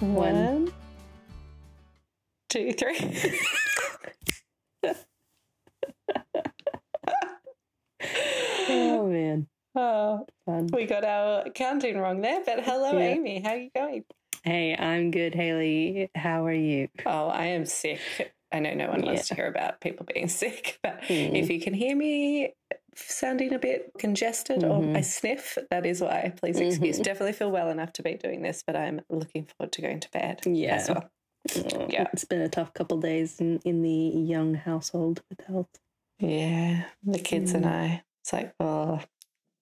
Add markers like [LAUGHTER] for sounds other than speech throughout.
One, two, three. [LAUGHS] Oh man, oh, fun. we got our counting wrong there, but hello, Yeah. Amy. How are you going? Hey, I'm good, Haley. How are you? Oh, I am sick. I know no one wants to hear about people being [LAUGHS] sick, but Mm. if you can hear me sounding a bit congested or Mhm. I sniff, that is why. Please excuse. Mhm. Definitely feel well enough to be doing this, but I'm looking forward to going to bed Yeah. as well. Yeah. It's been a tough couple days in, in the young household with health. Yeah, the kids and Mm. I. It's like, oh,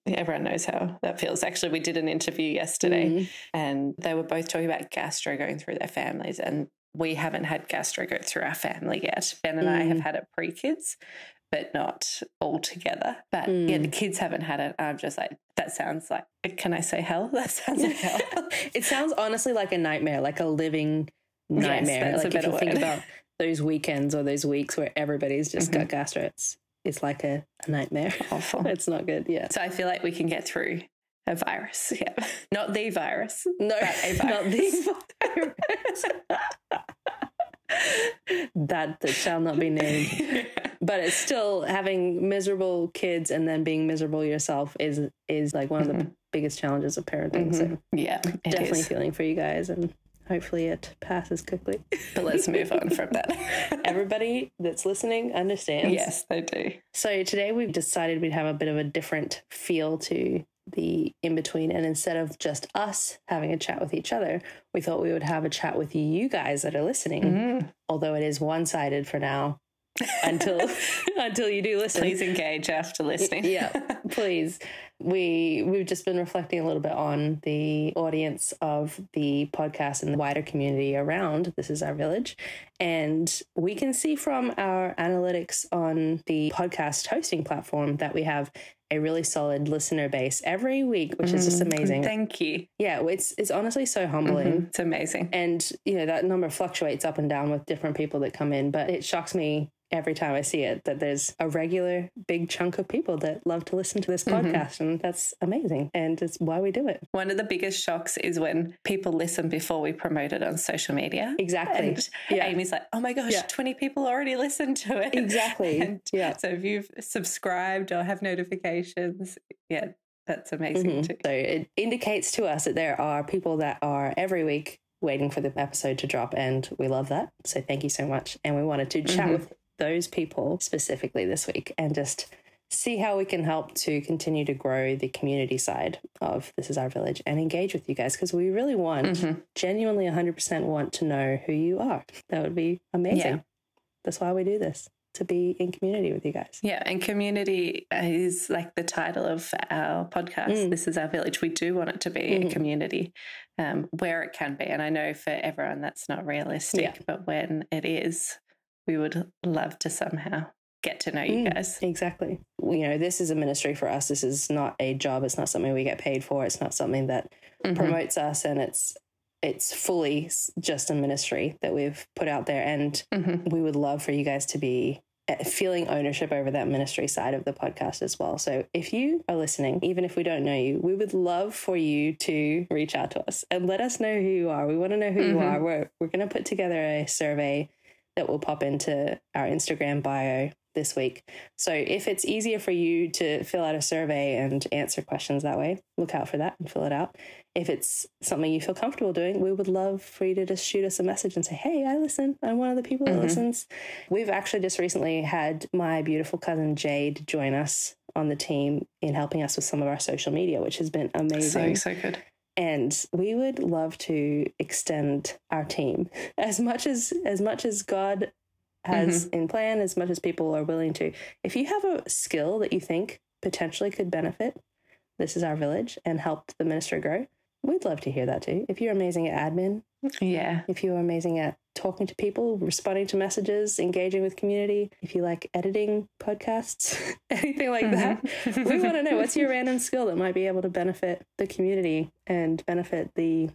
everyone knows how that feels. Actually, we did an interview yesterday Mm. and they were both talking about gastro going through their families. And we haven't had gastro go through our family yet. Ben and I have Mm. had it pre kids, but not all together. But yeah, the Mm. kids haven't had it. I'm just like, that sounds like, can I say hell? [LAUGHS] That sounds like hell. [LAUGHS] it sounds honestly like a nightmare, like a living nightmare. that's a like if better you think about those weekends or those weeks where everybody's just got gastro, it's, it's like a, a nightmare. [LAUGHS] Awful. it's not good. Yeah. So I feel like we can get through a virus. Yeah. Not the virus. No, a not the virus. that, that shall not be named. But it's still having miserable kids and then being miserable yourself is is like one of the biggest challenges of parenting. So yeah, definitely is. feeling for you guys and hopefully it passes quickly. But let's move on from that. [LAUGHS] Everybody that's listening understands. yes, they do. So today we've decided we'd have a bit of a different feel to the in between. And instead of just us having a chat with each other, we thought we would have a chat with you guys that are listening, Mm. although it is one sided for now until [LAUGHS] until you do listen. Please engage after listening. yeah, please. We we've just been reflecting a little bit on the audience of the podcast and the wider community around This Is Our Village. And we can see from our analytics on the podcast hosting platform that we have a really solid listener base every week, which is just Mm, amazing. Thank you. Yeah, it's it's honestly so humbling. Mhm. It's amazing. And you know, that number fluctuates up and down with different people that come in, but it shocks me every time I see it that there's a regular big chunk of people that love to listen to this Mm-hmm. podcast. And that's amazing. And it's why we do it. One of the biggest shocks is when people listen before we promote it on social media. Exactly. And Yeah. Amy's like, oh my gosh, Yeah. 20 people already listened to it. Exactly. [LAUGHS] And Yeah. So if you've subscribed or have notifications, yeah, that's amazing Mhm. too. So it indicates to us that there are people that are every week waiting for the episode to drop. And we love that. So thank you so much. And we wanted to chat Mhm. with those people specifically this week and just see how we can help to continue to grow the community side of This Is Our Village and engage with you guys because we really want, Mhm. genuinely 100% want to know who you are. That would be amazing. Yeah. That's why we do this, to be in community with you guys. Yeah, and community is like the title of our podcast. Mm. This is our village. We do want it to be a Mhm. community um, where it can be. And I know for everyone that's not realistic, Yeah. but when it is, we would love to somehow get to know you Mm. guys. Exactly. You know, this is a ministry for us. This is not a job. It's not something we get paid for. It's not something that Mhm. promotes us and it's it's fully just a ministry that we've put out there and Mhm. we would love for you guys to be uh, feeling ownership over that ministry side of the podcast as well. So if you are listening, even if we don't know you, we would love for you to reach out to us and let us know who you are. We want to know who you Mhm. are. We're we're going to put together a survey that will pop into our Instagram bio this week. So if it's easier for you to fill out a survey and answer questions that way, look out for that and fill it out. If it's something you feel comfortable doing, we would love for you to just shoot us a message and say, Hey, I listen. I'm one of the people that Mhm. listens. We've actually just recently had my beautiful cousin Jade join us on the team in helping us with some of our social media, which has been amazing. So, so good. and we would love to extend our team [LAUGHS] as much as as much as God has in plan, as much as people are willing to. If you have a skill that you think potentially could benefit, this is our village and help the ministry grow. We'd love to hear that too. If you're amazing at admin, Yeah. if you're amazing at talking to people, responding to messages, engaging with community, if you like editing podcasts, [LAUGHS] anything like that, we want to know what's your [LAUGHS] random skill that might be able to benefit the community and benefit the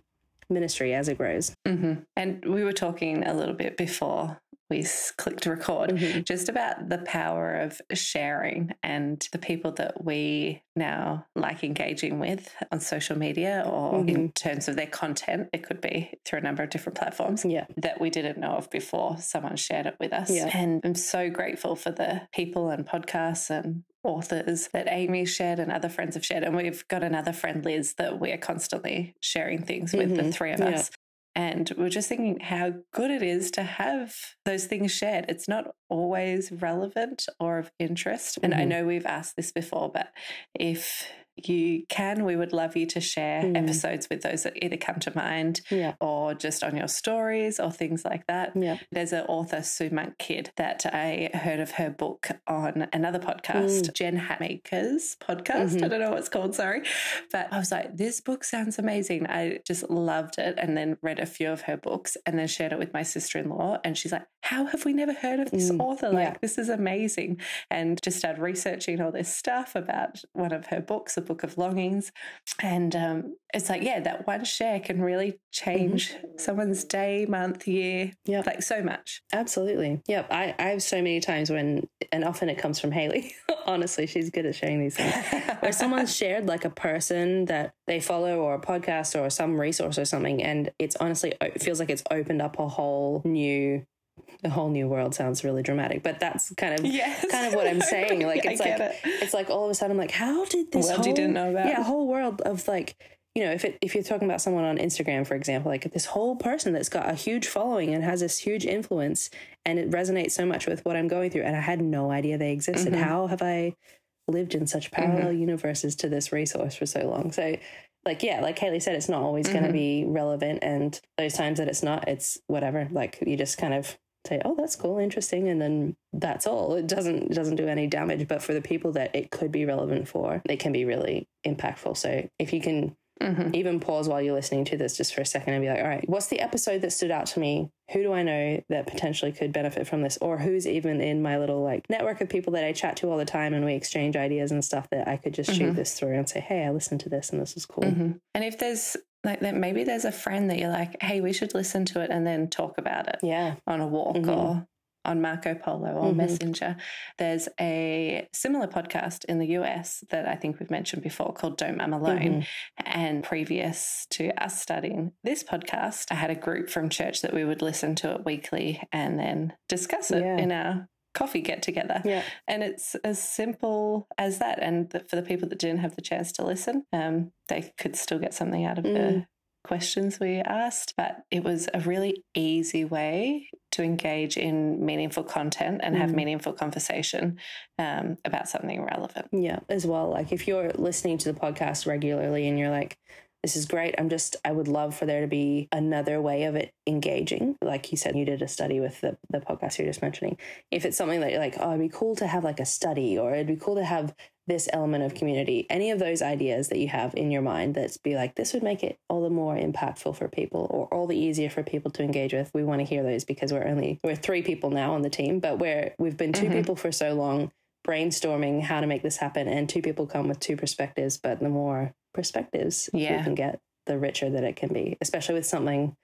ministry as it grows. hmm And we were talking a little bit before we clicked record, Mhm. just about the power of sharing and the people that we now like engaging with on social media or in Mm-hmm. terms of their content. It could be through a number of different platforms Yeah. that we didn't know of before someone shared it with us. Yeah. And I'm so grateful for the people and podcasts and authors that Amy shared and other friends have shared. And we've got another friend, Liz, that we are constantly sharing things with, the Mhm. three of Yeah. us. And we're just thinking how good it is to have those things shared. It's not always relevant or of interest. And I Mhm. know we've asked this before, but if you can, we would love you to share Mm. episodes with those that either come to mind Yeah. or just on your stories or things like that. Yeah. There's an author, Sue Monk Kidd, that I heard of her book on another podcast, Jen Hatmaker's podcast. Mhm. I don't know what it's called, sorry. But I was like, this book sounds amazing. I just loved it and then read a few of her books and then shared it with my sister in law. And she's like, how have we never heard of this Mm, author? Like, yeah. this is amazing. And just started researching all this stuff about one of her books, Book of Longings. And um, it's like, yeah, that one share can really change someone's day, month, year, Yeah. like so much. Absolutely. Yep. I, I have so many times when, and often it comes from Haley. [LAUGHS] Honestly, she's good at sharing these things. Where someone's [LAUGHS] shared like a person that they follow or a podcast or some resource or something, and it's honestly, it feels like it's opened up a whole new, a whole new world sounds really dramatic, but that's kind of yes. kind of what I'm [LAUGHS] saying. Like it's like it. it's like all of a sudden I'm like, how did this World whole, you didn't know about. Yeah, whole world of like, you know, if it if you're talking about someone on Instagram, for example, like this whole person that's got a huge following and has this huge influence and it resonates so much with what I'm going through. And I had no idea they existed. Mhm. How have I lived in such parallel universes to this resource for so long? So like yeah, like Haley said, it's not always going to be relevant, and those times that it's not, it's whatever. Like you just kind of say, "Oh, that's cool, interesting," and then that's all. It doesn't it doesn't do any damage. But for the people that it could be relevant for, it can be really impactful. So if you can Mhm. even pause while you're listening to this just for a second and be like, all right, what's the episode that stood out to me? Who do I know that potentially could benefit from this? Or who's even in my little like network of people that I chat to all the time and we exchange ideas and stuff that I could just shoot Mhm. this through and say, hey, I listened to this and this is cool. Mhm. And if there's like that, maybe there's a friend that you're like, hey, we should listen to it and then talk about it Yeah. on a walk Mhm. or on Marco Polo or Mhm. Messenger. There's a similar podcast in the US that I think we've mentioned before called Don't Mum Alone. Mhm. And previous to us studying this podcast, I had a group from church that we would listen to it weekly and then discuss it Yeah. in our coffee get together. Yeah. And it's as simple as that. And for the people that didn't have the chance to listen, um, they could still get something out of the Mm. questions we asked. But it was a really easy way to engage in meaningful content and have Mm. meaningful conversation um, about something relevant. Yeah, as well. Like if you're listening to the podcast regularly and you're like, this is great. I'm just, I would love for there to be another way of it engaging. Like you said, you did a study with the, the podcast you're just mentioning. If it's something that you're like, oh, it'd be cool to have like a study or it'd be cool to have this element of community, any of those ideas that you have in your mind that's be like, this would make it all the more impactful for people or all the easier for people to engage with. We want to hear those because we're only, we're three people now on the team, but we're, we've been 2 Mhm. people for so long brainstorming how to make this happen and two people come with two perspectives but the more perspectives Yeah. we can get the richer that it can be especially with something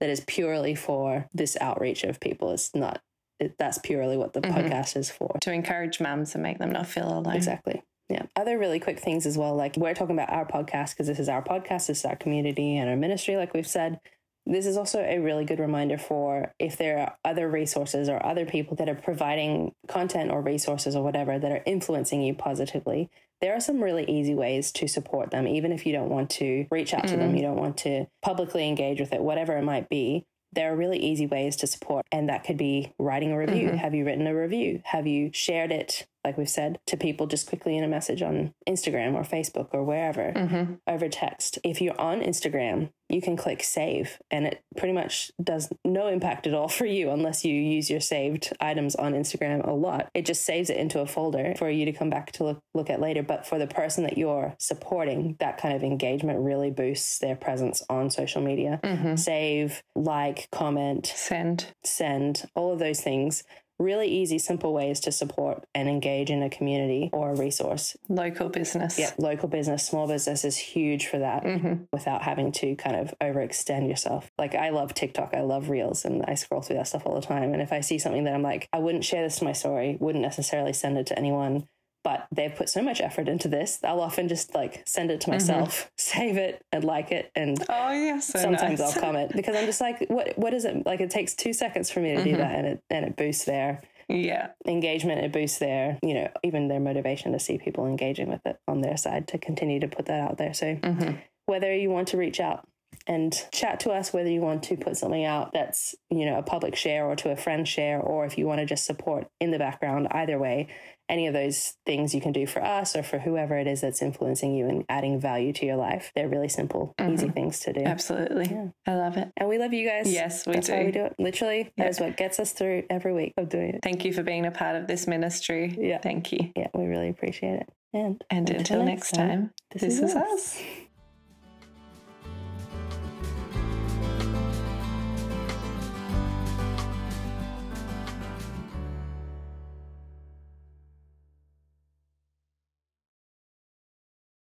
that is purely for this outreach of people it's not it, that's purely what the Mhm. podcast is for To encourage mums and make them not feel alone. exactly yeah other really quick things as well like we're talking about our podcast because this is our podcast this is our community and our ministry like we've said this is also a really good reminder for if there are other resources or other people that are providing content or resources or whatever that are influencing you positively. There are some really easy ways to support them, even if you don't want to reach out to them, Mhm. you don't want to publicly engage with it, whatever it might be. There are really easy ways to support, and that could be writing a review. Mhm. Have you written a review? Have you shared it, like we've said, to people just quickly in a message on Instagram or Facebook or wherever? Mhm. over text. If you're on Instagram, you can click save and it pretty much does no impact at all for you unless you use your saved items on Instagram a lot. It just saves it into a folder for you to come back to look, look at later. But for the person that you're supporting, that kind of engagement really boosts their presence on social media. Mhm. Save, like, comment, Send. send, all of those things really easy, simple ways to support and engage in a community or a resource. Local business. Yeah, local business, small business is huge for that Mm-hmm. without having to kind of overextend yourself. Like I love TikTok, I love Reels, and I scroll through that stuff all the time. And if I see something that I'm like, I wouldn't share this to my story, wouldn't necessarily send it to anyone, but they've put so much effort into this, I'll often just like send it to myself, [LAUGHS] save it, and like it, and Oh, yeah. So sometimes nice. I'll [LAUGHS] comment because I'm just like, what what is it? Like it takes two seconds for me to do that, and it and it boosts their Yeah. engagement. It boosts their you know even their motivation to see people engaging with it on their side to continue to put that out there. So Mm-hmm. whether you want to reach out and chat to us whether you want to put something out that's you know a public share or to a friend share or if you want to just support in the background either way any of those things you can do for us or for whoever it is that's influencing you and adding value to your life they're really simple mm-hmm. easy things to do Absolutely. Yeah. I love it. and we love you guys Yes, we that's do. we do it literally that is what gets us through every week of doing it Thank you for being a part of this ministry. Yeah. Thank you. yeah we really appreciate it and And until, next time, this this is is us. us.